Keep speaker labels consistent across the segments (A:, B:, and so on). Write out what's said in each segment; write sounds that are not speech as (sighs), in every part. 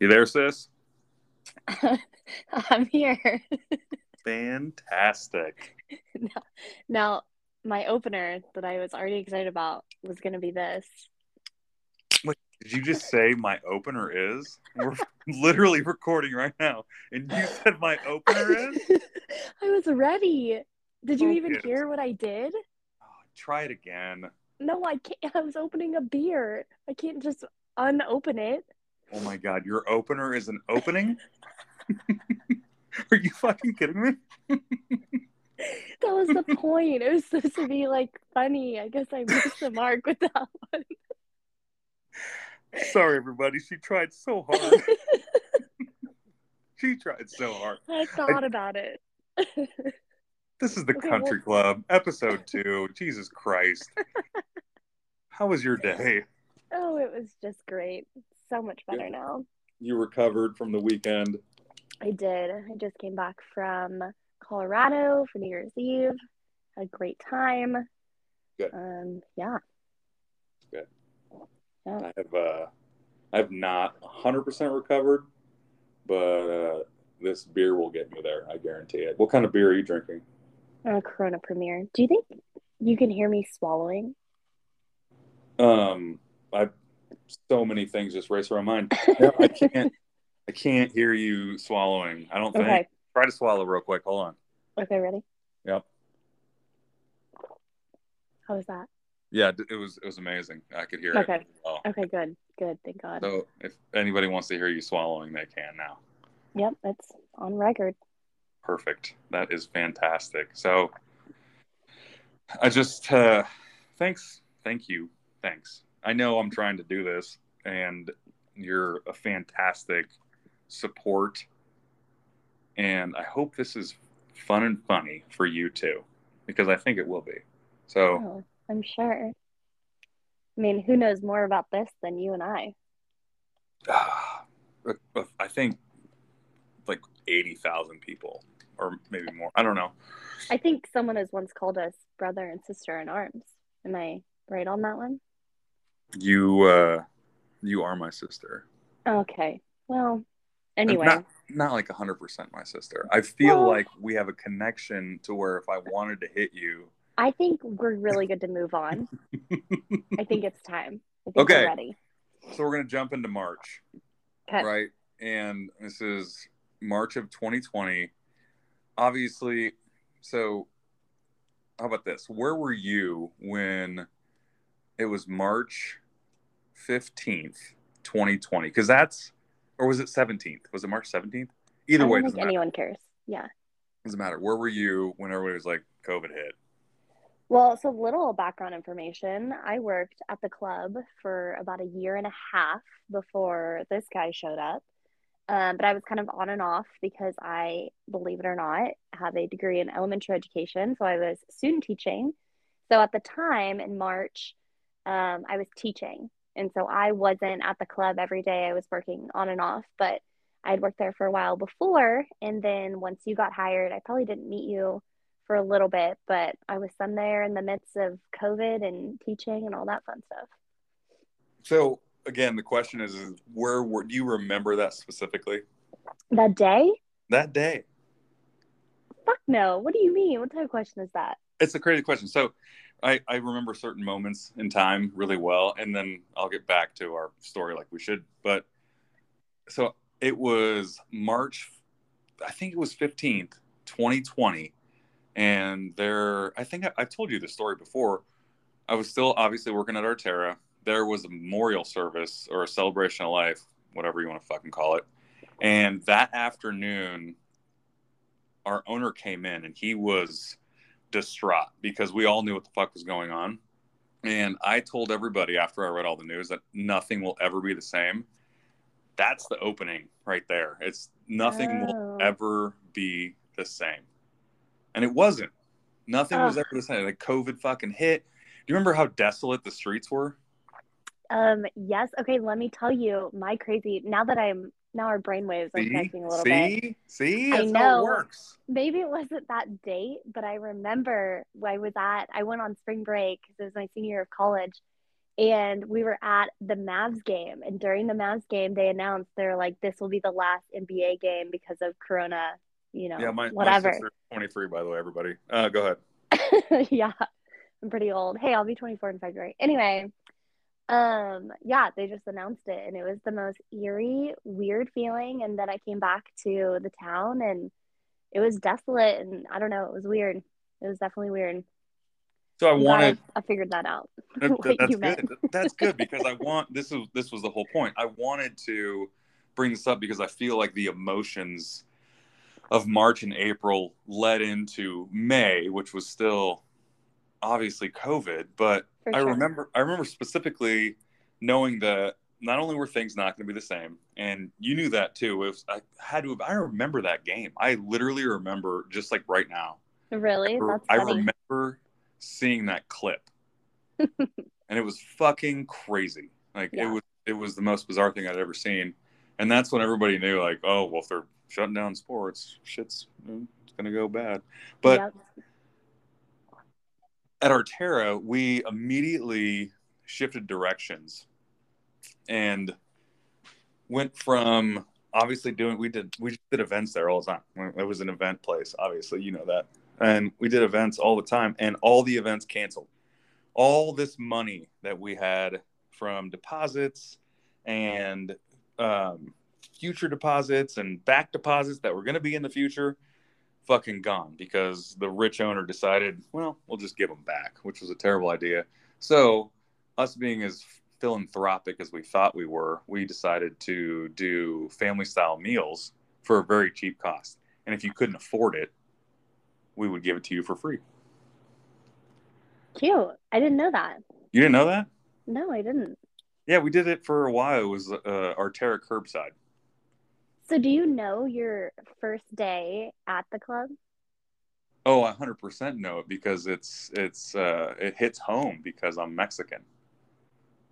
A: You there, sis? (laughs)
B: I'm here.
A: Fantastic.
B: now, now, my opener that I was already excited about was going to be this.
A: Did you just say my opener is? We're (laughs) literally recording right now, and you said my opener is. (laughs)
B: I was ready. Did you even
A: Focus.
B: hear what I did?
A: Oh, try it again.
B: No, I can't. I was opening a beer. I can't just unopen it.
A: Oh my god, your opener is an opening? (laughs) Are you fucking kidding me? (laughs)
B: That was the point. It was supposed to be like funny. I guess I missed the mark with that one.
A: Sorry, everybody. She tried so hard. (laughs) she tried so hard.
B: I thought about it.
A: This is the
B: Okay,
A: Country Club, episode two. Jesus Christ. How was your day?
B: Oh, it was just great. So much better
A: Good.
B: now.
A: You recovered from the weekend.
B: I did. I just came back from Colorado for New Year's Eve. Had a great time.
A: Good.
B: Um, yeah.
A: Good.
B: Yeah.
A: I have uh I have not 100% recovered, but uh this beer will get me there, I guarantee it. What kind of beer are you drinking?
B: Uh, Corona Premier. Do you think you can hear me swallowing?
A: Um I so many things just race around my mind. (laughs) No, I can't I can't hear you swallowing. I don't think.
B: Okay.
A: Try to swallow real quick. Hold on.
B: Okay, ready?
A: Yep.
B: How was that?
A: Yeah, it was it was amazing. I could hear it.
B: Okay.
A: really well.
B: Okay, good. Good. Thank God.
A: So if anybody wants to hear you swallowing, they can now.
B: Yep, it's on record.
A: Perfect. That is fantastic. So I just uh thanks thank you. Thanks. I know I'm trying to do this and you're a fantastic support and I hope this is fun and funny for you too because I think it will be. So
B: Oh, I'm sure. I mean, who knows more about this than you and I? (sighs)
A: I think like 80,000 people or maybe more. I don't know.
B: I think someone has once called us brother and sister in arms. Am I right on that one?
A: You uh you are my sister.
B: Okay. Well, anyway.
A: Not, not like 100% my sister. I feel
B: Well-
A: like we have a connection to where if I wanted to hit you,
B: I think we're really good to move on. I think it's time. I think
A: Okay.
B: we're ready.
A: so we're going to jump into March,
B: Okay.
A: right? And this is March of 2020. Obviously, so how about this? Where were you when it was March 15th, 2020? Because that's, or was it 17th? Was it March 17th? Either
B: I
A: way,
B: don't
A: doesn't matter.
B: anyone cares. Yeah.
A: doesn't matter. Where were you when everybody was like COVID hit?
B: Well, so little background information. I worked at the club for about a year and a half before this guy showed up. Um, but I was kind of on and off because I, believe it or not, have a degree in elementary education. So I was student teaching. So at the time in March, um, I was teaching. And so I wasn't at the club every day. I was working on and off, but I'd worked there for a while before. And then once you got hired, I probably didn't meet you for a little bit, but I was some there in the midst of COVID and teaching and all that fun stuff.
A: So again, the question is, is where were do you remember that specifically?
B: That day?
A: That day.
B: Fuck no. What do you mean? What type of question is that?
A: It's a crazy question. So I, I remember certain moments in time really well, and then I'll get back to our story like we should. But so it was March, I think it was 15th, 2020. And there, I think I, I've told you the story before. I was still obviously working at Arterra. There was a memorial service or a celebration of life, whatever you want to fucking call it. And that afternoon, our owner came in and he was distraught because we all knew what the fuck was going on. And I told everybody after I read all the news that nothing will ever be the same. That's the opening right there. It's nothing will
B: Oh.
A: ever be the same. And it wasn't. Nothing was ever the same. Like COVID fucking hit. Do you remember how desolate the streets were?
B: Um, yes. Okay, let me tell you my crazy now that I'm now our brainwaves are
A: See?
B: connecting a little bit.
A: See? See?
B: I
A: That's how
B: know.
A: it works.
B: Maybe it wasn't that date, but I remember I was at I went on spring break because it was my senior year of college, and we were at the Mavs game. And during the Mavs game, they announced they're like, this will be the last NBA game because of Corona, you know,
A: Yeah, my,
B: whatever.
A: my sister's 23, by the way, everybody. Uh, go ahead. (laughs)
B: yeah, I'm pretty old. Hey, I'll be 24 in February. Anyway, um, yeah, they just announced it, and it was the most eerie, weird feeling. And then I came back to the town, and it was desolate, and I don't know, it was weird. It was definitely weird.
A: So I wanted
B: I, I figured that out. (laughs)
A: That- that's
B: meant.
A: good. That's good (laughs) because I want this is this was the whole point. I wanted to bring this up because I feel like the emotions of March and April led into May, which was still obviously COVID, but
B: For
A: I
B: sure.
A: remember I remember specifically knowing that not only were things not going to be the same, and you knew that too. It was, I had to. I remember that game. I literally remember just like right now.
B: Really? That's
A: I remember seeing that clip, (laughs) and it was fucking crazy. Like it was, it was the most bizarre thing I'd ever seen, and that's when everybody knew, like, oh, well, if they're shutting down sports, shit's mm, it's gonna go bad. But
B: Yep.
A: At Artera, we immediately shifted directions and went from obviously doing we did we did events there all the time. It was an event place, obviously, you know that. And we did events all the time and all the events canceled. All this money that we had from deposits and um, future deposits and back deposits that were going to be in the future fucking gone because the rich owner decided, well, we'll just give them back, which was a terrible idea. So, us being as philanthropic as we thought we were, we decided to do family style meals for a very cheap cost. And if you couldn't afford it, we would give it to you for free.
B: Cute. I didn't know that.
A: You didn't know that?
B: No, I didn't.
A: Yeah, we did it for a while. It was uh, Artera curbside.
B: So, do you know your first day at the club?
A: Oh, I 100% know it because it's it's uh, it hits home because I'm Mexican.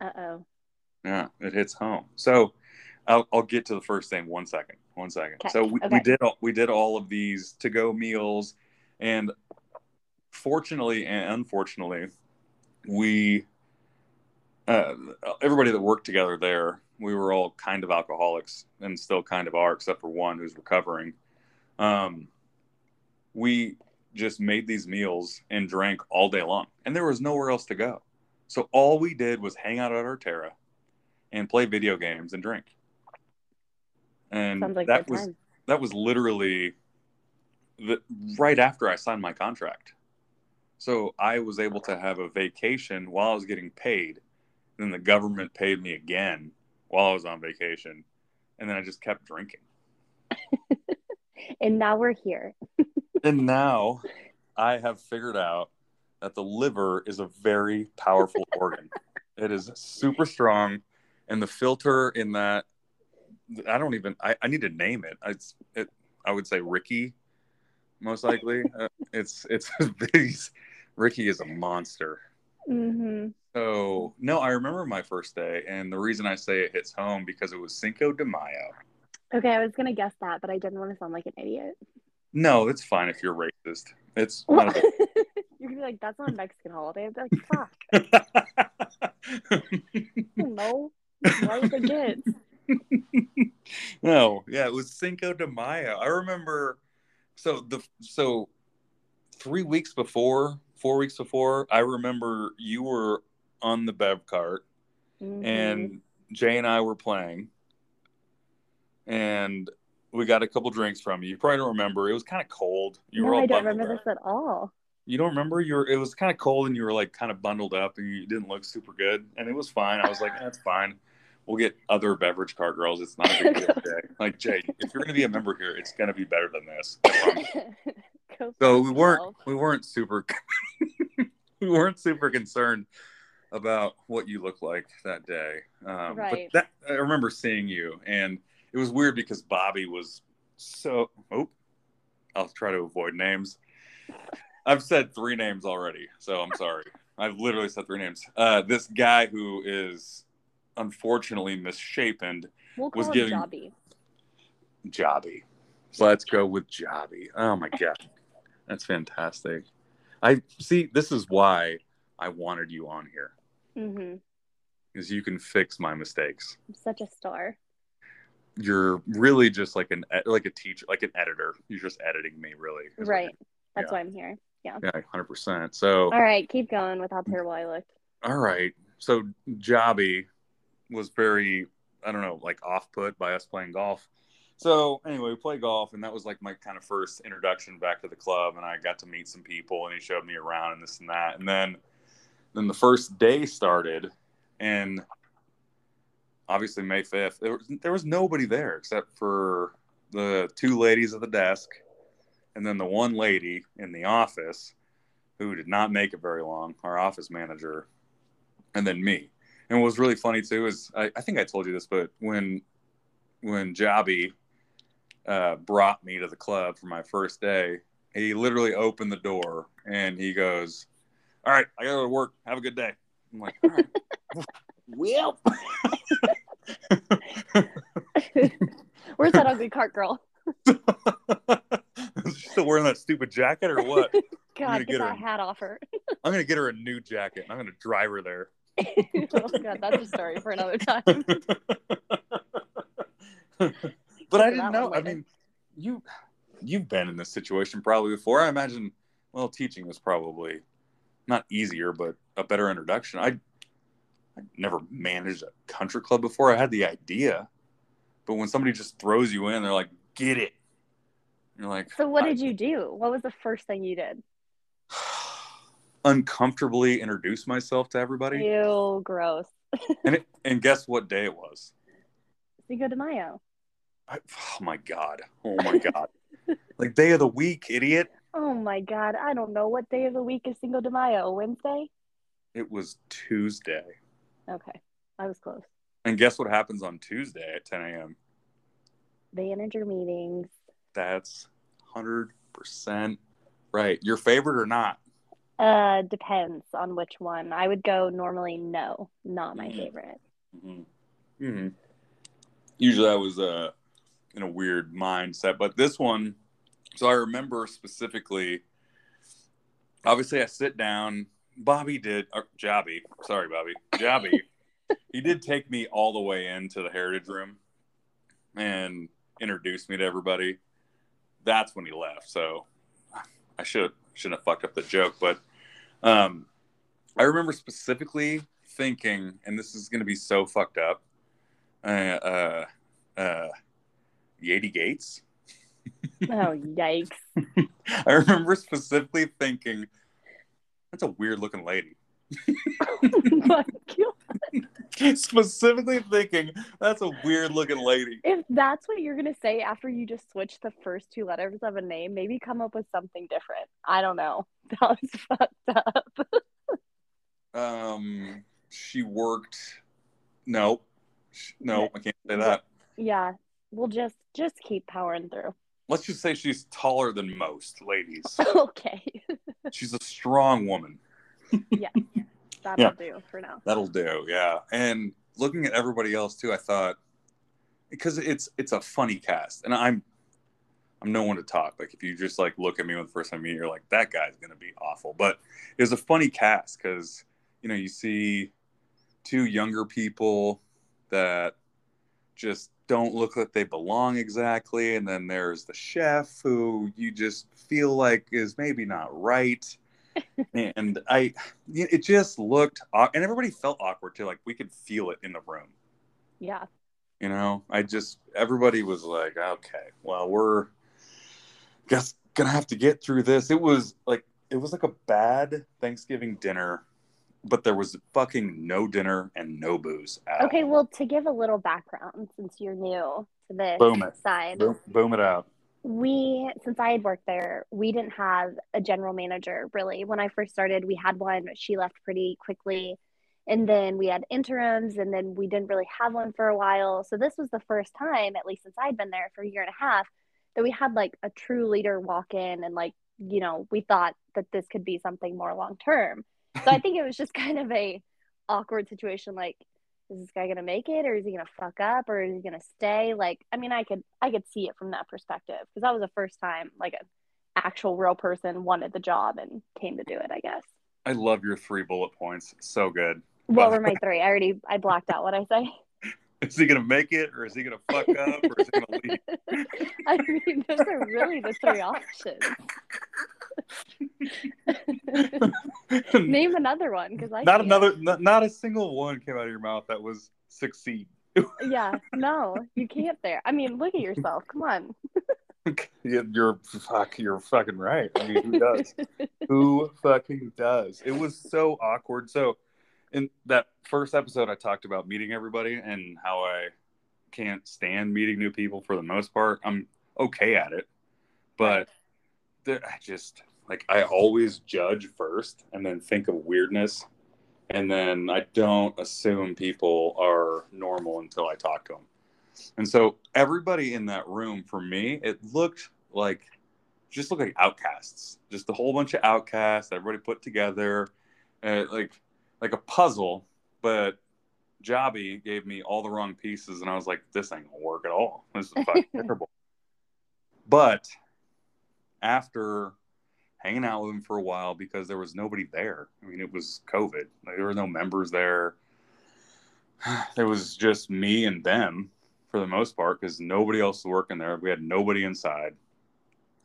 B: Uh oh.
A: Yeah, it hits home. So I'll, I'll get to the first thing one second. One second.
B: Okay,
A: So we, we did all, we did all of these to go meals, and fortunately and unfortunately, we uh, everybody that worked together there, we were all kind of alcoholics and still kind of are, except for one who's recovering. Um, we just made these meals and drank all day long, and there was nowhere else to go. So all we did was hang out at Artera and play video games and drink. And
B: like
A: that was
B: time.
A: that was literally the, right after I signed my contract. So I was able to have a vacation while I was getting paid. Then the government paid me again while I was on vacation. And then I just kept drinking. (laughs)
B: And now we're here. (laughs)
A: And now I have figured out that the liver is a very powerful (laughs) organ. It is super strong. And the filter in that, I don't even, I, I need to name it. It's, it. I would say Ricky, most likely. Uh, it's, it's, Ricky is a monster.
B: Hmm
A: So, no, I remember my first day. And the reason I say it hits home because it was Cinco de Mayo.
B: Okay, I was gonna guess that, but I didn't want to sound like an idiot.
A: No, it's fine if you're racist. It's of it. (laughs)
B: You're gonna be like, "That's not a Mexican holiday." I'd be like, "Fuck, (laughs) no. Why would they (laughs)
A: no, yeah, it was Cinco de Mayo. I remember. So the so three weeks before, four weeks before, I remember you were on the bev cart
B: Mhm.
A: and Jay and I were playing, and we got a couple drinks from you. You probably don't remember. It was kind of cold. You were
B: no,
A: all
B: I don't remember
A: up.
B: this at all.
A: You don't remember? You were. It was kind of cold, and you were like kind of bundled up, and you didn't look super good, and it was fine. I was like, that's fine. We'll get other beverage cart girls. It's not a big deal, (laughs) Jay. Like Jay, if you're gonna be a member here, it's gonna be better than this. (laughs) I promise.
B: Go
A: so we weren't we weren't super (laughs) we weren't super concerned about what you looked like that day. Um,
B: Right.
A: But that I remember seeing you, and it was weird because Bobby was so. Oh, I'll try to avoid names. I've said three names already, so I'm (laughs) sorry. I've literally said three names. Uh, this guy who is unfortunately misshapen,
B: We'll
A: was giving-
B: Jobby.
A: Jobby. Let's go with Jobby. Oh my god, that's fantastic. I see. This is why I wanted you on here
B: hmm
A: is you can fix my mistakes.
B: I'm such a star.
A: You're really just like an like a teacher, like an editor. You're just editing me, really.
B: Right. That's
A: Yeah.
B: why I'm here.
A: Yeah. Yeah, hundred percent. So
B: All right, keep going with how terrible I looked.
A: all right. So Jobby was very, I don't know, like off put by us playing golf. So anyway, we play golf, and that was like my kind of first introduction back to the club, and I got to meet some people, and he showed me around and this and that, and then then the first day started, and obviously May fifth, there was there was nobody there except for the two ladies at the desk, and then the one lady in the office who did not make it very long, our office manager, and then me. And what was really funny too is I, I think I told you this, but when when Jobby uh, brought me to the club for my first day, he literally opened the door and he goes, "All right, I gotta go to work. Have a good day." I'm like, "All right, (laughs) well." (laughs)
B: Where's that ugly cart girl? (laughs)
A: Is she still wearing that stupid jacket or what?
B: God,
A: get
B: get
A: her.
B: that hat off her.
A: I'm gonna get her a new jacket. and I'm gonna drive her there.
B: oh God, that's a story for another time.
A: But I didn't know. I mean, you you've been in this situation probably before. I imagine. Well, teaching was probably not easier, but a better introduction. I I never managed a country club before. I had the idea, but when somebody just throws you in, they're like, "Get it." You're like,
B: So what did you do? What was the first thing you did? (sighs)
A: uncomfortably introduce myself to everybody.
B: Ew, gross.
A: And it, (laughs) and guess what day it was?
B: Cinco de Mayo.
A: I, oh my god! Oh my god! (laughs) like day of the week, idiot!
B: Oh my God, I don't know what day of the week is Cinco de Mayo. Wednesday?
A: It was Tuesday.
B: Okay, I was close.
A: And guess what happens on Tuesday at 10 a.m.?
B: Manager meetings.
A: That's 100% right. Your favorite or not?
B: Uh, depends on which one. I would go normally no, not my
A: Mhm.
B: favorite.
A: Mm-hmm. Mm-hmm. Usually I was uh, in a weird mindset, but this one, so I remember specifically, obviously I sit down. Bobby did, or Jobby, sorry, Bobby, Jobby, (laughs) he did take me all the way into the heritage room and introduced me to everybody. That's when he left. So I should shouldn't have fucked up the joke, but um, I remember specifically thinking, and this is going to be so fucked up. Uh, uh, uh, Yadi Gates.
B: Oh, (laughs) yikes.
A: I remember specifically thinking, that's a weird looking lady. (laughs)
B: oh
A: specifically thinking, that's a weird looking lady.
B: If that's what you're going to say after you just switch the first two letters of a name, maybe come up with something different. I don't know. (laughs) That was fucked up.
A: Um, she worked. No, no, I can't say that.
B: Yeah, we'll just just keep powering through.
A: Let's just say she's taller than most ladies. (laughs)
B: okay.
A: She's a strong woman. (laughs) Yeah.
B: That'll
A: Yeah.
B: do for now.
A: That'll do, yeah. And looking at everybody else too, I thought because it's it's a funny cast, and I'm I'm no one to talk. Like if you just like look at me when the first time you meet, you're like that guy's gonna be awful. But it was a funny cast because you know you see two younger people that just don't look like they belong exactly, and then there's the chef who you just feel like is maybe not right (laughs) and I, it just looked, and everybody felt awkward too. Like we could feel it in the room.
B: Yeah.
A: You know, I just everybody was like, okay, well, we're guess gonna have to get through this. It was like it was like a bad Thanksgiving dinner, but there was fucking no dinner and no booze. At
B: Okay,
A: all.
B: well, to give a little background, since you're new to this
A: Boom it.
B: side,
A: boom, boom it out.
B: we, since I had worked there, we didn't have a general manager really. When I first started, we had one, she left pretty quickly. And then we had interims, and then we didn't really have one for a while. So this was the first time, at least since I'd been there for a year and a half, that we had like a true leader walk in and like, you know, we thought that this could be something more long term. So I (laughs) think it was just kind of a awkward situation like is this guy gonna make it or is he gonna fuck up or is he gonna stay like i mean i could i could see it from that perspective because that was the first time like an actual real person wanted the job and came to do it i guess
A: I love your three bullet points. So good.
B: What were uh, my (laughs) three? I already I blocked out what I say. (laughs)
A: Is he gonna make it, or is he gonna fuck up, or is he gonna leave?
B: I mean, those are really the three options. (laughs) Name another one, because I
A: not
B: can't.
A: another, not, not a single one came out of your mouth that was succeed. (laughs)
B: Yeah, no, you can't. There. I mean, look at yourself. Come on. (laughs)
A: You're fuck. You're fucking right. I mean, who does? who fucking does? It was so awkward. So, in that first episode, I talked about meeting everybody and how I can't stand meeting new people for the most part. I'm okay at it, but the, I just like I always judge first and then think of weirdness, and then I don't assume people are normal until I talk to them. And so everybody in that room, for me, it looked like just looked like outcasts, just a whole bunch of outcasts, everybody put together, uh, like like a puzzle. But Jobby gave me all the wrong pieces, and I was like, "This ain't gonna work at all. This is fucking (laughs) terrible." But after hanging out with them for a while, because there was nobody there. I mean, it was COVID. Like, there were no members there. (sighs) There was just me and them for the most part because nobody else was working there. We had nobody inside.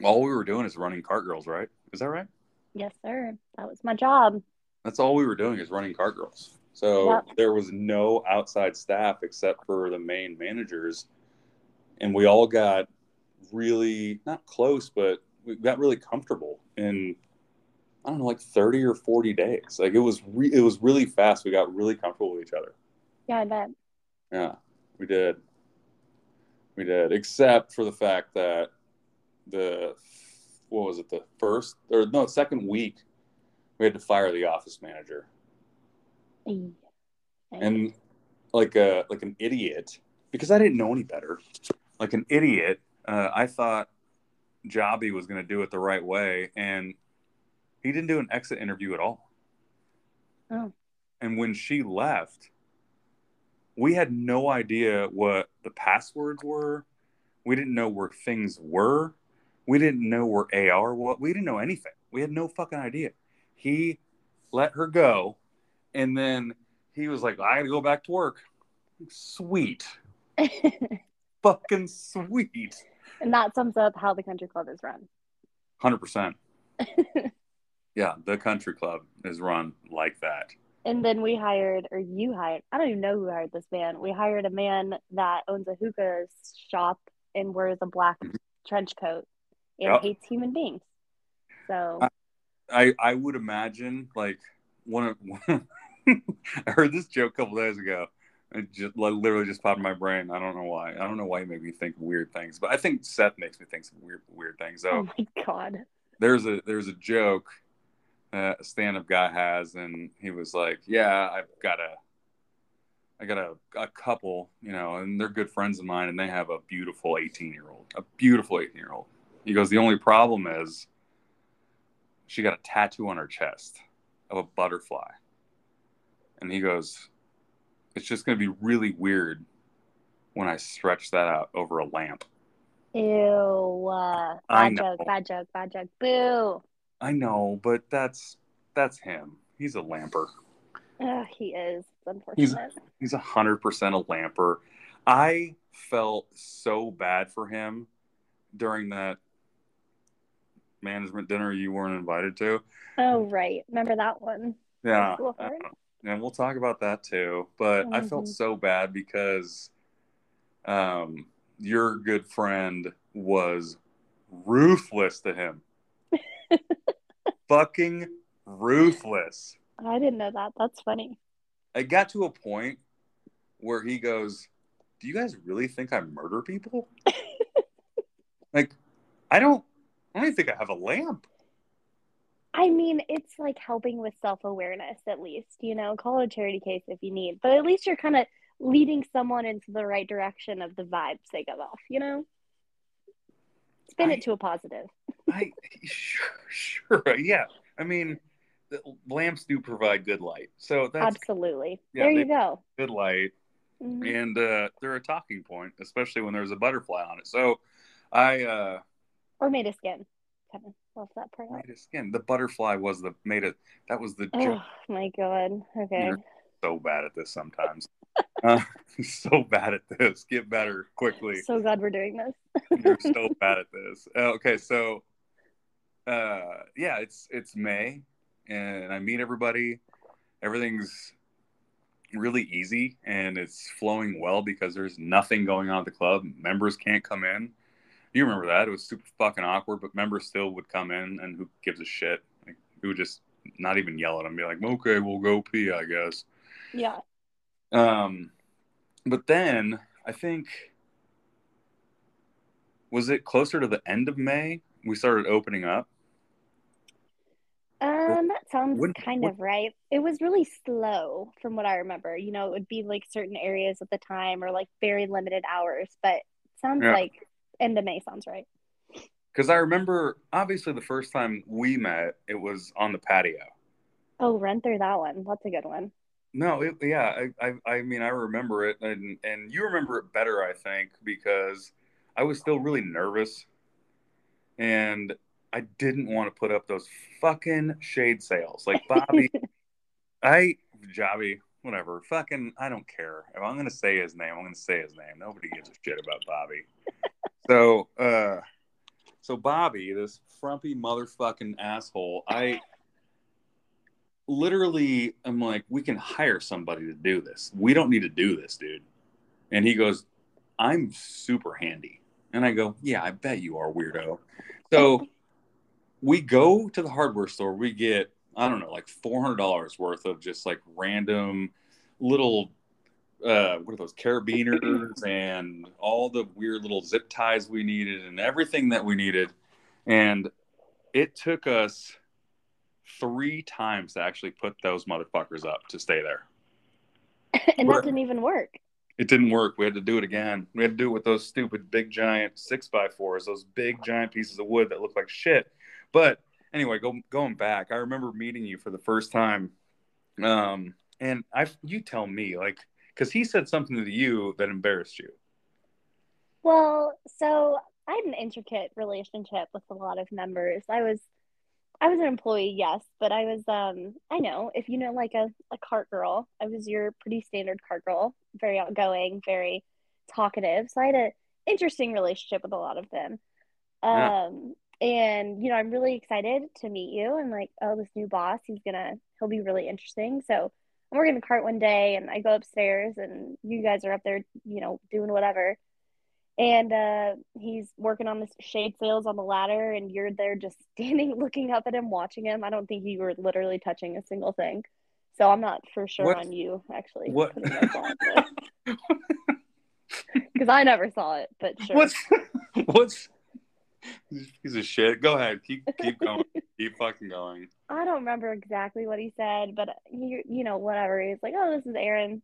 A: All we were doing is running cart girls, right? Is that right?
B: Yes, sir. That was my job.
A: That's all we were doing is running cart girls. So
B: Yep.
A: there was no outside staff except for the main managers. And we all got really not close, but we got really comfortable in I don't know, like 30 or 40 days. Like it was re- it was really fast. We got really comfortable with each other.
B: Yeah, I bet.
A: Yeah, we did. We did, except for the fact that the what was it, the first or no, second week, we had to fire the office manager, and like a like an idiot because I didn't know any better. Like an idiot, uh, I thought Jobby was going to do it the right way, and he didn't do an exit interview at all.
B: Oh.
A: And when she left, we had no idea what the passwords were. We didn't know where things were. We didn't know where AR was. We didn't know anything. We had no fucking idea. He let her go, and then he was like, "I got to go back to work." Sweet, (laughs) fucking sweet.
B: And that sums up how the country club is run.
A: Hundred percent. (laughs) Yeah, the country club is run like that.
B: And then we hired, or you hired, I don't even know who hired this man. We hired a man that owns a hookah shop and wears a black
A: Mhm.
B: trench coat and
A: Yep.
B: hates human beings. So,
A: I- I I would imagine like one of (laughs) I heard this joke a couple days ago. It just literally just popped in my brain. I don't know why. I don't know why you make me think weird things, but I think Seth makes me think some weird weird things. So
B: oh my God.
A: there's a there's a joke that a stand-up guy has, and he was like, "Yeah, I've got a I got a, a couple, you know, and they're good friends of mine, and they have a beautiful 18 year old, a beautiful 18 year old." He goes, "The only problem is she got a tattoo on her chest of a butterfly," and he goes, "It's just going to be really weird when I stretch that out over a lamp."
B: Ew. Uh,
A: I
B: bad
A: know.
B: joke, bad joke, bad joke. Boo.
A: I know, but that's that's him. He's a lamper.
B: Ugh, he is. Unfortunate.
A: He's a hundred percent a lamper. I felt so bad for him during that management dinner you weren't invited to.
B: Oh, right. Remember that one?
A: Yeah,
B: Cool.
A: And we'll talk about that too. But I felt
B: Mhm.
A: so bad because um, your good friend was ruthless to him. (laughs) Fucking ruthless.
B: I didn't know that. That's funny.
A: it got to a point where he goes, "Do you guys really think I murder people?" (laughs) like, I don't. I don't even think I have a lamp.
B: I mean, it's like helping with self awareness, at least, you know, call it a charity case if you need, but at least you're kind of leading someone into the right direction of the vibes they give off, you know? Spin
A: I-
B: it to a positive.
A: I sure, sure, yeah. I mean, the lamps do provide good light, so that's
B: Absolutely.
A: yeah,
B: there you go.
A: good light,
B: Mhm.
A: and uh, they're a talking point, especially when there's a butterfly on it. So, I uh,
B: Or made of skin. Kind of left that part
A: made a skin. The butterfly was the made it. That was the joke.
B: Oh my god. Okay.
A: You're- so bad at this sometimes. (laughs) uh, (laughs) so bad at this. Get better quickly.
B: So glad we're doing this. (laughs)
A: You're so bad at this. Uh, okay, so uh, yeah, it's it's May, and I meet everybody. Everything's really easy and it's flowing well because there's nothing going on at the club. Members can't come in. You remember that? It was super fucking awkward, but members still would come in, and who gives a shit? Like, who would just not even yell at them, be like, "Okay, we'll go pee, I guess."
B: Yeah.
A: Um, but then I think was it closer to the end of May we started opening up.
B: Um, that sounds what, kind what, of right. It was really slow from what I remember. You know, it would be like certain areas at the time or like very limited hours, but sounds yeah. like end of May sounds right.
A: Because I remember, obviously, the first time we met, it was on the patio.
B: Oh, run through that one. That's a good one.
A: No, it, yeah, I, I, I mean, I remember it, and and you remember it better, I think, because I was still really nervous, and I didn't want to put up those fucking shade sails. Like Bobby, (laughs) I, Jobby, whatever, fucking, I don't care. If I'm gonna say his name, I'm gonna say his name. Nobody gives a shit about Bobby. So, uh, so Bobby, this frumpy motherfucking asshole, I literally am like, we can hire somebody to do this. We don't need to do this, dude. And he goes, I'm super handy. And I go, yeah, I bet you are, weirdo. So we go to the hardware store. We get, I don't know, like $400 worth of just like random little, uh, what are those, carabiners and all the weird little zip ties we needed and everything that we needed. And it took us three times to actually put those motherfuckers up to stay there. (laughs)
B: and that didn't even work.
A: It didn't work. We had to do it again. We had to do it with those stupid big giant six by fours, those big giant pieces of wood that look like shit. But anyway, go, going back, I remember meeting you for the first time, um, and I you tell me like because he said something to you that embarrassed you.
B: Well, so I had an intricate relationship with a lot of members. I was I was an employee, yes, but I was um I know, if you know like a, a cart girl, I was your pretty standard cart girl, very outgoing, very talkative. So I had an interesting relationship with a lot of them. Um yeah. and you know, I'm really excited to meet you and like, oh, this new boss, he's gonna he'll be really interesting. So I'm working the cart one day and I go upstairs and you guys are up there, you know, doing whatever. And uh, he's working on the shade sails on the ladder and you're there just (laughs) standing looking up at him watching him. I don't think you were literally touching a single thing. So i'm not for sure what? on you actually
A: what?
B: because (laughs) (laughs) i never saw it but sure.
A: What's what's piece of shit go ahead keep keep going (laughs) keep fucking going
B: i don't remember exactly what he said but you you know whatever he's like oh this is aaron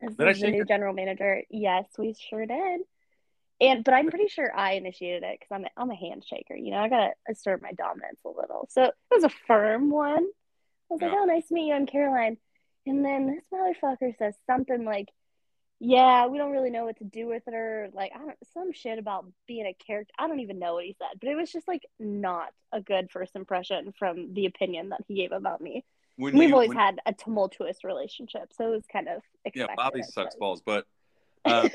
B: this did is the new general manager yes we sure did and but I'm pretty sure I initiated it because I'm a, I'm a handshaker. You know, I gotta assert my dominance a little. So it was a firm one. I was yeah. like, "Oh, nice to meet you, I'm Caroline." And then this motherfucker says something like, "Yeah, we don't really know what to do with her." Like, I don't some shit about being a character. I don't even know what he said, but it was just like not a good first impression from the opinion that he gave about me. When We've you, always when... had a tumultuous relationship, so it was kind of
A: expected, yeah. Bobby sucks balls, but. (laughs) Uh,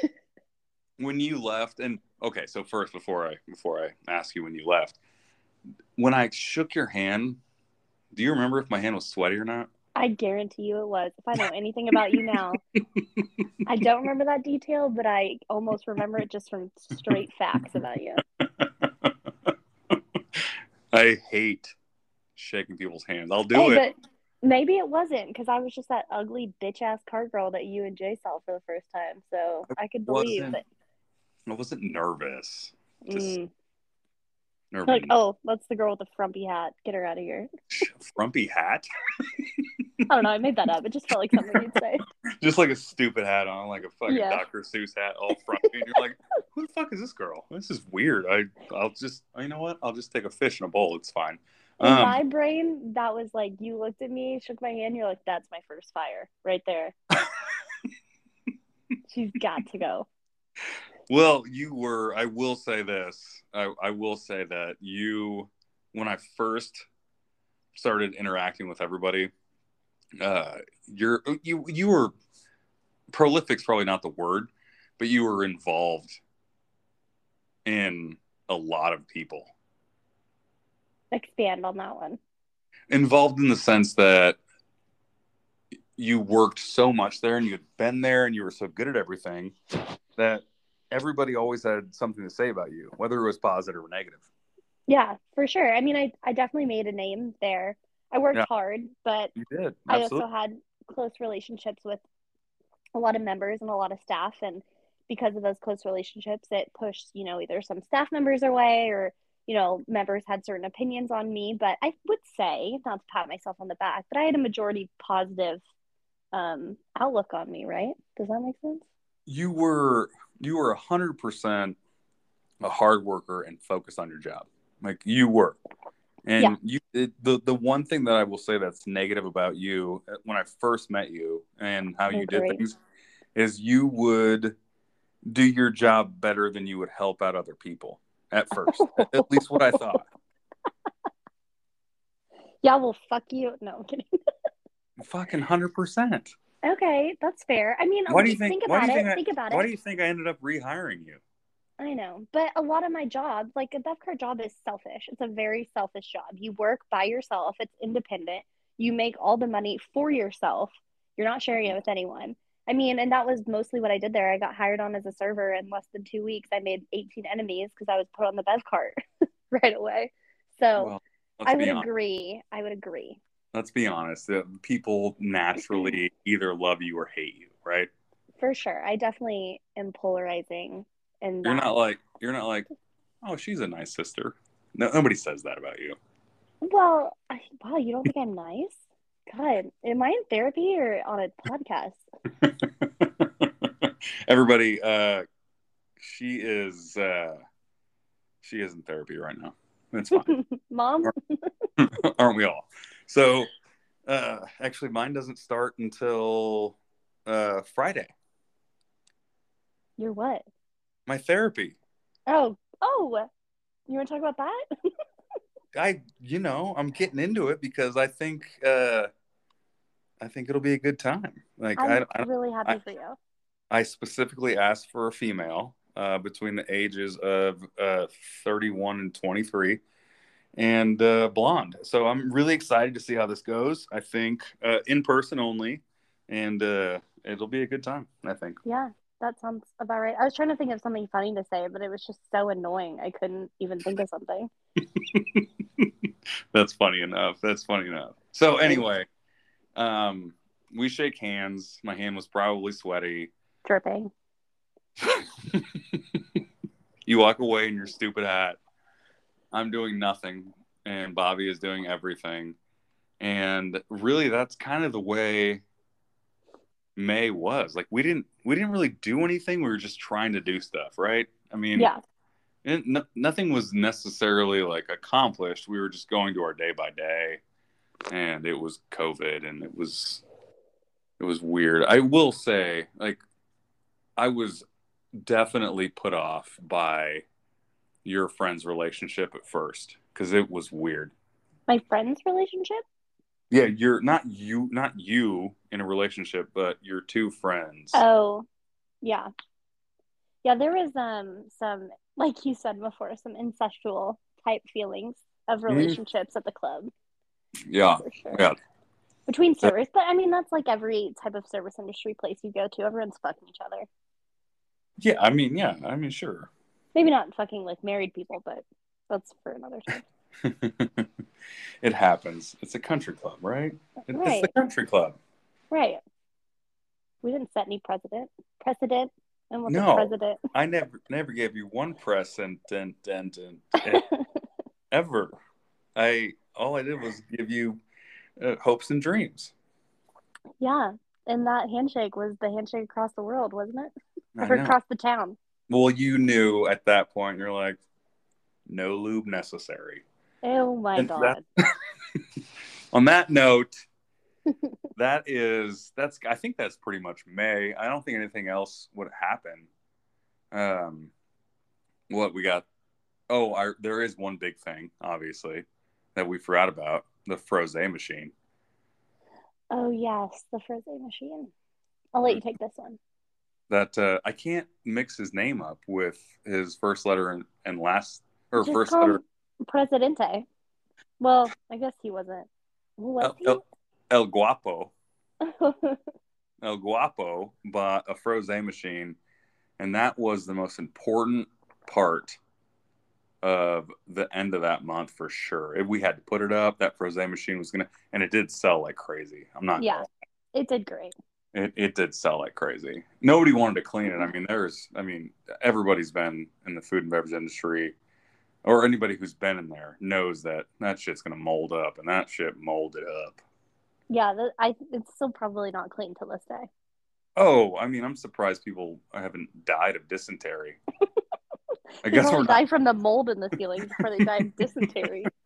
A: when you left and okay so first before i before i ask you when you left when i shook your hand do you remember if my hand was sweaty or not
B: i guarantee you it was if i know anything about you now i don't remember that detail but i almost remember it just from straight facts about you (laughs)
A: i hate shaking people's hands i'll do hey, it
B: Maybe it wasn't because I was just that ugly bitch ass card girl that you and Jay saw for the first time. So I could believe that
A: I wasn't nervous. Just mm.
B: Like, oh, that's the girl with the frumpy hat. Get her out of here. (laughs)
A: frumpy hat?
B: I don't know. I made that up. It just felt like something you'd say. (laughs)
A: Just like a stupid hat on, like a fucking yeah. Dr. Seuss hat, all frumpy. and you're like, (laughs) who the fuck is this girl? This is weird. I, I'll just, you know what? I'll just take a fish in a bowl. It's fine.
B: In um, my brain, that was like you looked at me, shook my hand, you're like, "That's my first fire right there." She's got to go.
A: Well, you were. I will say this. I, I will say that you, when I first started interacting with everybody, uh, you're you you were prolific's probably not the word, but you were involved in a lot of people.
B: Expand on that one.
A: Involved in the sense that you worked so much there and you had been there and you were so good at everything that everybody always had something to say about you, whether it was positive or negative.
B: Yeah, for sure. I mean, I, I definitely made a name there. I worked yeah. hard, but
A: you did.
B: I also had close relationships with a lot of members and a lot of staff. And because of those close relationships, it pushed, you know, either some staff members away or, you know, members had certain opinions on me. But I would say, not to pat myself on the back, but I had a majority positive um, outlook on me, right? Does that make sense?
A: You were you were a hundred percent a hard worker and focused on your job. Like you were. And yeah. you it, the the one thing that I will say that's negative about you uh, when I first met you and how you did things is you would do your job better than you would help out other people at first. at (laughs) least what I thought.
B: Yeah, well, fuck you. No, I'm kidding. (laughs)
A: Fucking hundred percent.
B: Okay, that's fair. I mean,
A: why do you think?
B: think about
A: it.
B: Think,
A: I,
B: think about
A: why
B: it.
A: Why do you think I ended up rehiring you?
B: I know, but a lot of my job, like a bev car job, is selfish. It's a very selfish job. You work by yourself. It's independent. You make all the money for yourself. You're not sharing it with anyone. I mean, and that was mostly what I did there. I got hired on as a server in less than two weeks. I made 18 enemies because I was put on the bev cart (laughs) right away. So well, I would agree. I would agree.
A: Let's be honest. People naturally either love you or hate you, right?
B: For sure. I definitely am polarizing and
A: you're not like you're not like, oh, she's a nice sister. No, nobody says that about you.
B: Well, I, wow, you don't think I'm nice? God, am I in therapy or on a podcast? (laughs)
A: Everybody, uh, she is uh, she is in therapy right now. That's fine. (laughs)
B: Mom, (laughs)
A: aren't we all? So, uh, actually, mine doesn't start until uh, Friday.
B: You're what?
A: my therapy.
B: Oh, oh, you want to talk about that? (laughs)
A: I, you know, I'm getting into it because I think, uh, I think it'll be a good time. Like,
B: I'm
A: I,
B: really happy
A: I,
B: for you.
A: I specifically asked for a female uh, between the ages of uh, 31 and 23 and uh, blonde. So I'm really excited to see how this goes. I think uh, in person only, and uh, it'll be a good time. I think.
B: Yeah, that sounds about right. I was trying to think of something funny to say, but it was just so annoying. I couldn't even think of something. (laughs) (laughs)
A: That's funny enough. That's funny enough. So anyway, um, we shake hands. My hand was probably sweaty.
B: Dripping. (laughs)
A: you walk away in your stupid hat. I'm doing nothing, and Bobby is doing everything. And really, that's kind of the way May was. Like we didn't we didn't really do anything. We were just trying to do stuff, right? I mean,
B: yeah.
A: no, nothing was necessarily like accomplished. We were just going to our day by day, and it was COVID, and it was it was weird. I will say, like, I was definitely put off by your friend's relationship at first because it was weird.
B: My friend's relationship?
A: Yeah, you're not you not you in a relationship, but your two friends.
B: Oh, yeah, yeah. There was um some like you said before, some incestual type feelings of mm-hmm. relationships mm. at the club.
A: Yeah, sure. yeah.
B: Between service, but I mean that's like every type of service industry place you go to. Everyone's fucking each other.
A: Yeah, I mean, yeah, I mean, sure.
B: Maybe not fucking like married people, but that's for another time. (laughs)
A: it happens. It's a country club, right? right? It's the country club.
B: Right. We didn't set any precedent. Precedent.
A: And no, president. I never never gave you one precedent and, and, and ever. I all I did was give you uh, hopes and dreams.
B: Yeah, and that handshake was the handshake across the world, wasn't it? Or across the town.
A: Well, you knew at that point. You're like, no lube necessary.
B: Oh my and god.
A: That, (laughs) on that note, that is that's I think that's pretty much May. I don't think anything else would happen. Um what we got oh our, there is one big thing obviously that we forgot about the frosé machine
B: Oh yes, the Frosé machine. I'll let you take this one.
A: That uh, I can't mix his name up with his first letter and, and last or
B: Just
A: first letter
B: Presidente. Well, I guess he wasn't. Who was
A: El, El, El Guapo. (laughs) El Guapo bought a Frosé machine, and that was the most important part of the end of that month for sure. If we had to put it up, that Frosé machine was gonna, and it did sell like crazy. I'm not.
B: yeah, it did great.
A: It, it did sell like crazy. Nobody wanted to clean it. I mean, there's, I mean, everybody's been in the food and beverage industry, or anybody who's been in there knows that that shit's gonna mold up, and that shit molded up.
B: Yeah, the, I it's still probably not clean to this day.
A: Oh, I mean, I'm surprised people haven't died of dysentery. (laughs) I guess we're
B: probably
A: not.
B: die from the mold in the ceiling before they die of dysentery. (laughs)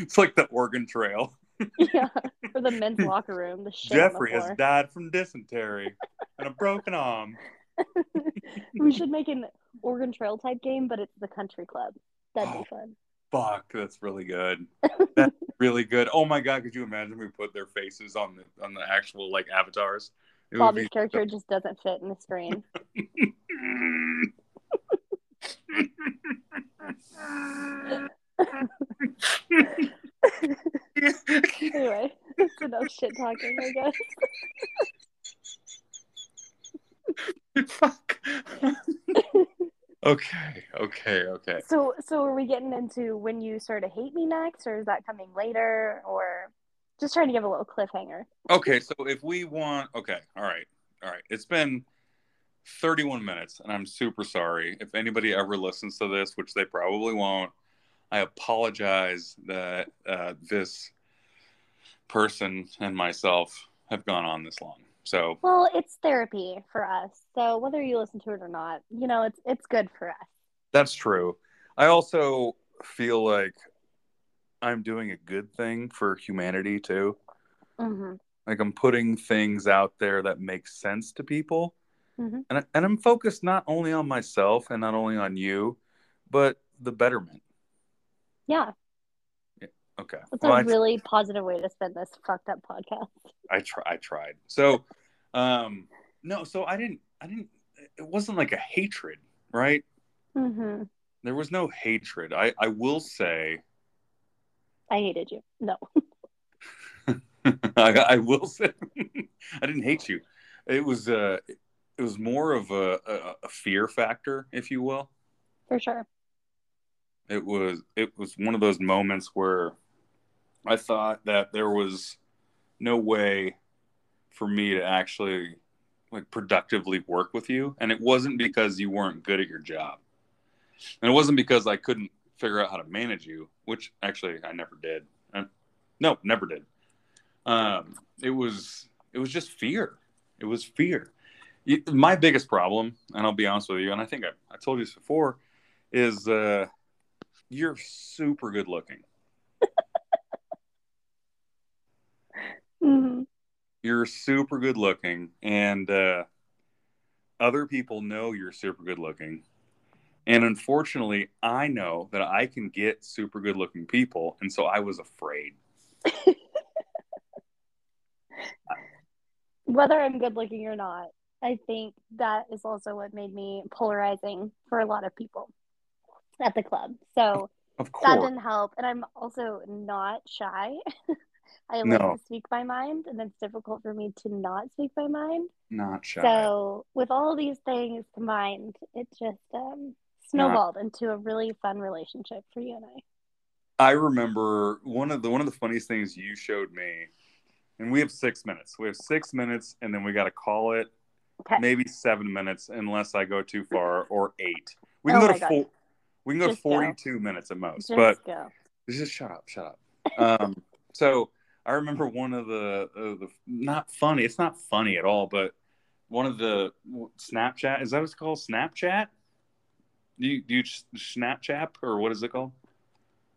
A: it's like the Oregon Trail. (laughs)
B: yeah, or the men's locker room. The on the
A: Jeffrey has died from dysentery and a broken arm. (laughs)
B: we should make an Oregon Trail type game, but it's the country club. That'd
A: Oh.
B: be fun.
A: Fuck, that's really good. That's really good. Oh my god, could you imagine we put their faces on the on the actual like avatars? It
B: Bobby's
A: be-
B: character just doesn't fit in the screen. Anyway, it's enough shit talking, I guess.
A: Fuck. okay, okay, okay.
B: So, so are we getting into when you sort of hate me next, or is that coming later, or just trying to give a little cliffhanger?
A: Okay, so if we want, okay, all right, all right. It's been 31 minutes, and I'm super sorry. If anybody ever listens to this, which they probably won't, I apologize that uh, this person and myself have gone on this long. So,
B: Well, it's therapy for us. So whether you listen to it or not, you know, it's it's good for us.
A: that's true. I also feel like I'm doing a good thing for humanity too.
B: hmm
A: Like I'm putting things out there that make sense to people.
B: Mhm.
A: And, and I'm focused not only on myself and not only on you, but the betterment.
B: Yeah,
A: Okay.
B: it's
A: Well,
B: a
A: I,
B: really positive way to spend this fucked up podcast.
A: I, try, I tried. So, um, no, so I didn't, I didn't, it wasn't like a hatred, right?
B: hmm
A: There was no hatred. I, I will say,
B: I hated you. No. (laughs) (laughs)
A: I, I will say, (laughs) I didn't hate you. It was, uh, it was more of a, a, a fear factor, if you will.
B: For sure.
A: it was it was one of those moments where I thought that there was no way for me to actually like productively work with you. And it wasn't because you weren't good at your job. And it wasn't because I couldn't figure out how to manage you which actually I never did. Uh, no never did. Um it was it was just fear. It was fear my biggest problem and I'll be honest with you and I think I, I told you this before is uh you're super good looking. (laughs)
B: hmm
A: You're super good looking, and uh, other people know you're super good looking. And unfortunately, I know that I can get super good looking people, and so I was afraid. (laughs)
B: Whether I'm good looking or not, I think that is also what made me polarizing for a lot of people at the club. So
A: Of
B: that didn't help. And I'm also not shy. (laughs) I like
A: No.
B: to speak my mind, and it's difficult for me to not speak my mind.
A: not shy.
B: So, with all these things combined, it just um, snowballed into a really fun relationship for you and I.
A: I remember one of the one of the funniest things you showed me, and we have six minutes. We have six minutes, and then we got to call it
B: Okay.
A: maybe seven minutes, unless I go too far, (laughs) or eight. We can
B: Oh
A: go to four. We can go
B: Just
A: to
B: go.
A: forty-two minutes at most,
B: Just
A: but
B: go.
A: just shut up, shut up. (laughs) Um, so I remember one of the uh, the not funny. It's not funny at all, but one of the Snapchat is that what it's called? Snapchat? Do you do you Snapchat or what is it called?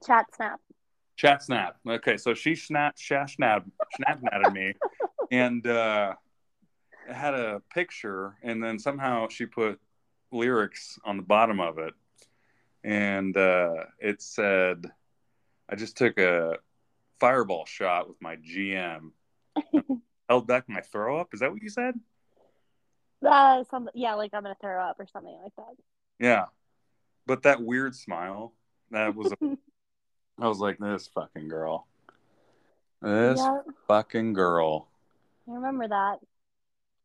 B: Chat snap.
A: Chat snap. Okay, so she snapped, sha snap, snap at me, (laughs) and uh, had a picture, and then somehow she put lyrics on the bottom of it, and uh, it said, "I just took a fireball shot with my GM, (laughs) held back my throw up. Is that what you said?
B: Uh, some yeah, like I'm gonna throw up or something like that.
A: Yeah, but that weird smile. That was. A, (laughs) I was like, this fucking girl. This fucking girl.
B: I remember that.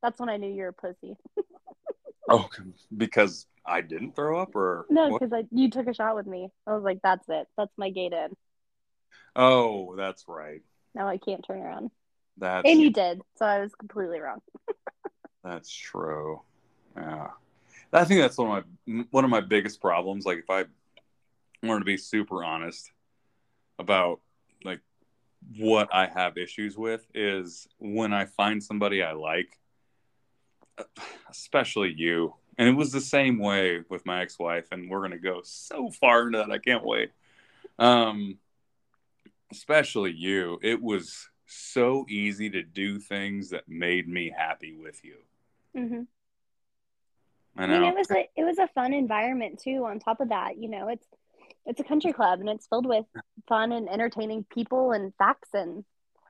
B: That's when I knew you were a pussy. (laughs)
A: Oh, because I didn't throw up, or
B: No, because you took a shot with me. I was like, that's it. That's my gate in.
A: Oh, that's right.
B: Now I can't turn around.
A: That's
B: And you did, so I was completely wrong. (laughs)
A: That's true. Yeah, I think that's one of my one of my biggest problems. Like, if I wanted to be super honest about like what I have issues with, is when I find somebody I like, especially you. And it was the same way with my ex-wife, and we're gonna go so far into that. I can't wait. Um, especially you. It was so easy to do things that made me happy with you.
B: hmm
A: I
B: I mean, it was a it was a fun environment too. On top of that, you know, it's it's a country club and it's filled with fun and entertaining people and facts and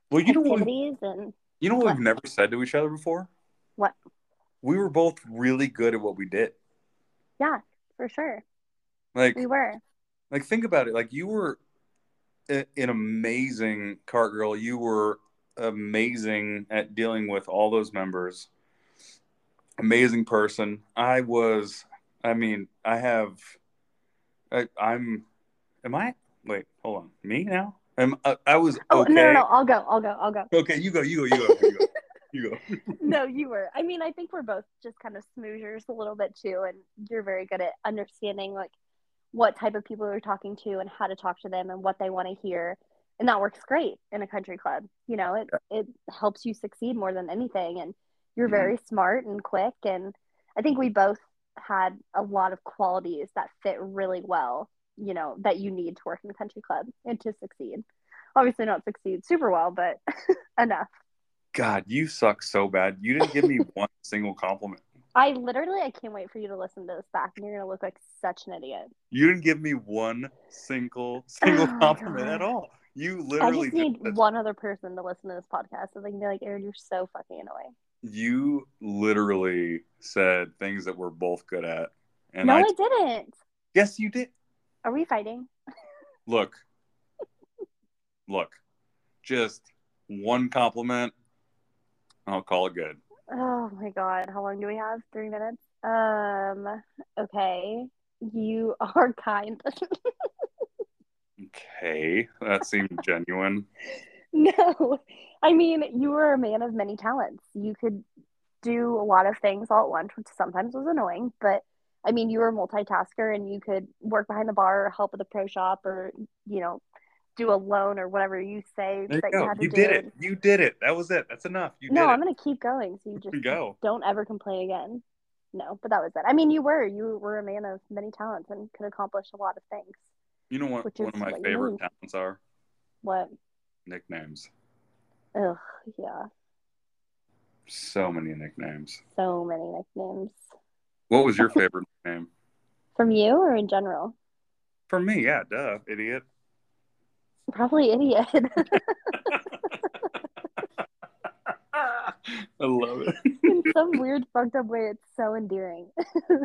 A: well, you know what?
B: activities and
A: You know what
B: What?
A: we've never said to each other before?
B: What?
A: We were both really good at what we did.
B: yeah, for sure
A: Like,
B: we were.
A: like think about it. Like you were a- an amazing cart girl. You were amazing at dealing with all those members. Amazing person. I was. I mean, I have. I, I'm. Am I? Wait, hold on. Me now? Am I, I was
B: Oh
A: okay.
B: no, no, no! I'll go. I'll go. I'll go.
A: Okay, you go. You go. You go. You go. You go. (laughs)
B: no, you were. I mean, I think we're both just kind of smoozers a little bit too, and you're very good at understanding like what type of people you're talking to and how to talk to them and what they want to hear. And that works great in a country club. You know, it it helps you succeed more than anything. And you're
A: Mhm.
B: very smart and quick. And I think we both had a lot of qualities that fit really well, you know, that you need to work in a country club and to succeed. Obviously not succeed super well, but (laughs) enough.
A: God, you suck so bad. You didn't give me (laughs) one single compliment.
B: I literally, I can't wait for you to listen to this back, and you're gonna look like such an idiot.
A: You didn't give me one single (sighs) single
B: Oh
A: compliment at all. You literally.
B: I just need
A: did-
B: one other person to listen to this podcast, so they can be like, "Aaron, you're so fucking annoying."
A: you literally said things that we're both good at. And
B: no,
A: I,
B: I didn't.
A: yes, you did.
B: Are we fighting?
A: Look, look, just one compliment. I'll call it good.
B: Oh my god, how long do we have? Three minutes. Um. Okay, you are (laughs) kind.
A: Okay, that seemed genuine.
B: no, I mean you were a man of many talents. You could do a lot of things all at once, which sometimes was annoying. But I mean, you were a multitasker, and you could work behind the bar, or help with the pro shop, or you know, do a loan or whatever you say
A: There you
B: that you
A: go.
B: had to
A: You
B: do.
A: did it. You did it. That was it. That's enough. You
B: no, I'm
A: it.
B: gonna keep going, so you just
A: Go.
B: don't ever complain again. No, but that was it. I mean, you were you were a man of many talents and could accomplish a lot of things.
A: You know what? One of my favorite talents are
B: What?
A: nicknames.
B: Ugh, yeah,
A: So many nicknames.
B: so many nicknames
A: What was your favorite nickname?
B: from you or in general.
A: from me, yeah, duh, idiot.
B: Probably idiot. (laughs)
A: I love it.
B: in some weird fucked up way. It's so endearing.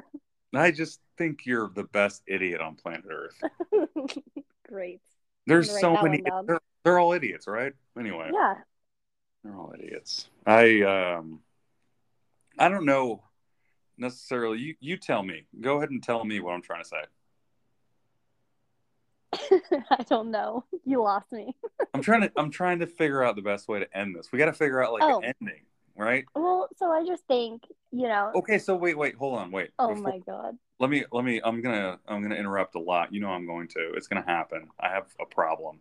B: (laughs)
A: I just think you're the best idiot on planet Earth. (laughs)
B: Great.
A: There's so many. They're, they're all idiots, right? Anyway,
B: Yeah.
A: they're all idiots. I um, I don't know necessarily. You you tell me. Go ahead and tell me what I'm trying to say. (laughs)
B: I don't know. (laughs) You lost me. (laughs)
A: I'm trying to I'm trying to figure out the best way to end this. We got to figure out like
B: Oh.
A: an ending, right?
B: Well, so I just think, you know.
A: Okay, so wait, wait, hold on, wait.
B: Oh
A: Before-
B: my god.
A: let me let me i'm gonna i'm gonna interrupt a lot you know i'm going to it's gonna happen i have a problem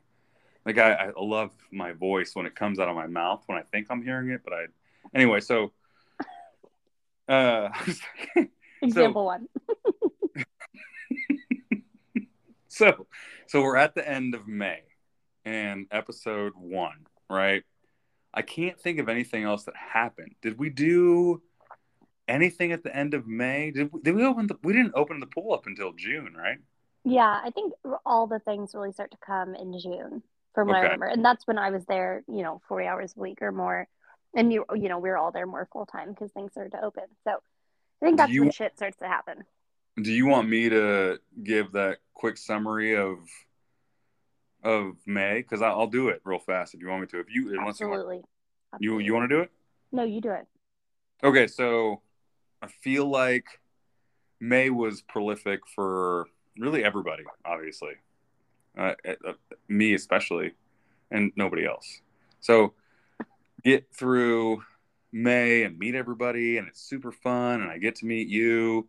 A: like i i love my voice when it comes out of my mouth when i think i'm hearing it but i anyway so uh
B: Example one.
A: so so we're at the end of may and episode one right i can't think of anything else that happened did we do anything at the end of may did we, did we open the we didn't open the pool up until june right
B: Yeah, I think all the things really start to come in June. from what I remember. And that's when I was there, you know, 40 hours a week or more. And you, you know, we were all there more full time because things started to open. So I think that's
A: you-
B: when shit starts to happen.
A: Do you want me to give that quick summary of of May? Because I'll do it real fast if you want me to. If you unless you want,
B: Absolutely.
A: you you want to do it?
B: No, you do it.
A: Okay, so I feel like May was prolific for really everybody, obviously, uh, uh, me especially, and nobody else. So get through May and meet everybody, and it's super fun, and I get to meet you,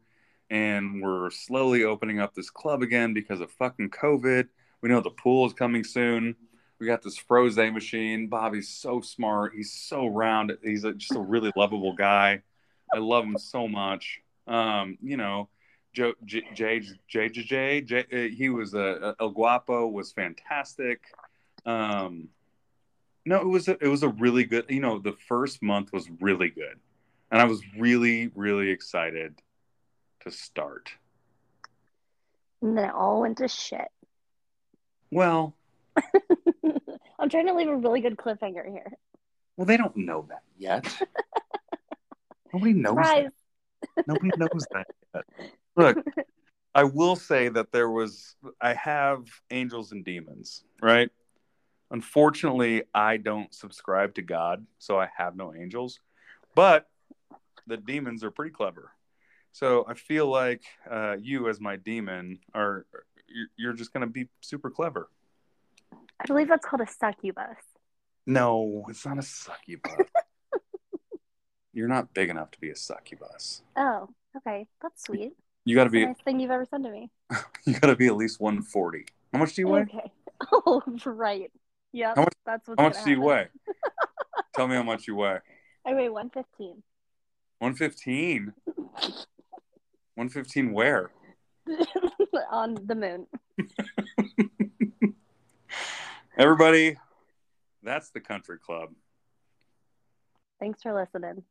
A: and we're slowly opening up this club again because of fucking COVID. We know the pool is coming soon. We got this froze machine. Bobby's so smart. He's so round. He's a, just a really lovable guy. I love him so much. Um, you know, Joe, J, J, J, J, J, J uh, he was a, El Guapo was fantastic. Um, no, it was a, it was a really good. You know, the first month was really good, and I was really really excited to start.
B: And then it all went to shit.
A: Well, (laughs)
B: I'm trying to leave a really good cliffhanger here.
A: well, they don't know that yet. (laughs) Nobody knows
B: Surprise.
A: that. Nobody knows that yet. Look, I will say that there was I have angels and demons, right? Unfortunately, I don't subscribe to God, so I have no angels. But the demons are pretty clever. So I feel like uh, you, as my demon, are you're- you're just going to be super clever.
B: I believe that's called a succubus.
A: No, it's not a succubus. (laughs) you're not big enough to be a succubus.
B: Oh, okay. That's sweet.
A: You got to
B: That's the
A: be
B: nice thing you've ever said to me. (laughs)
A: you got to be at least 140. How much do you weigh?
B: Okay. (laughs) Oh, right. Yeah.
A: How much-
B: That's what's
A: How much do you weigh? Tell me how much you weigh.
B: I weigh 115.
A: 115. 115 where?
B: On the moon. (laughs)
A: Everybody, that's the country club.
B: Thanks for listening.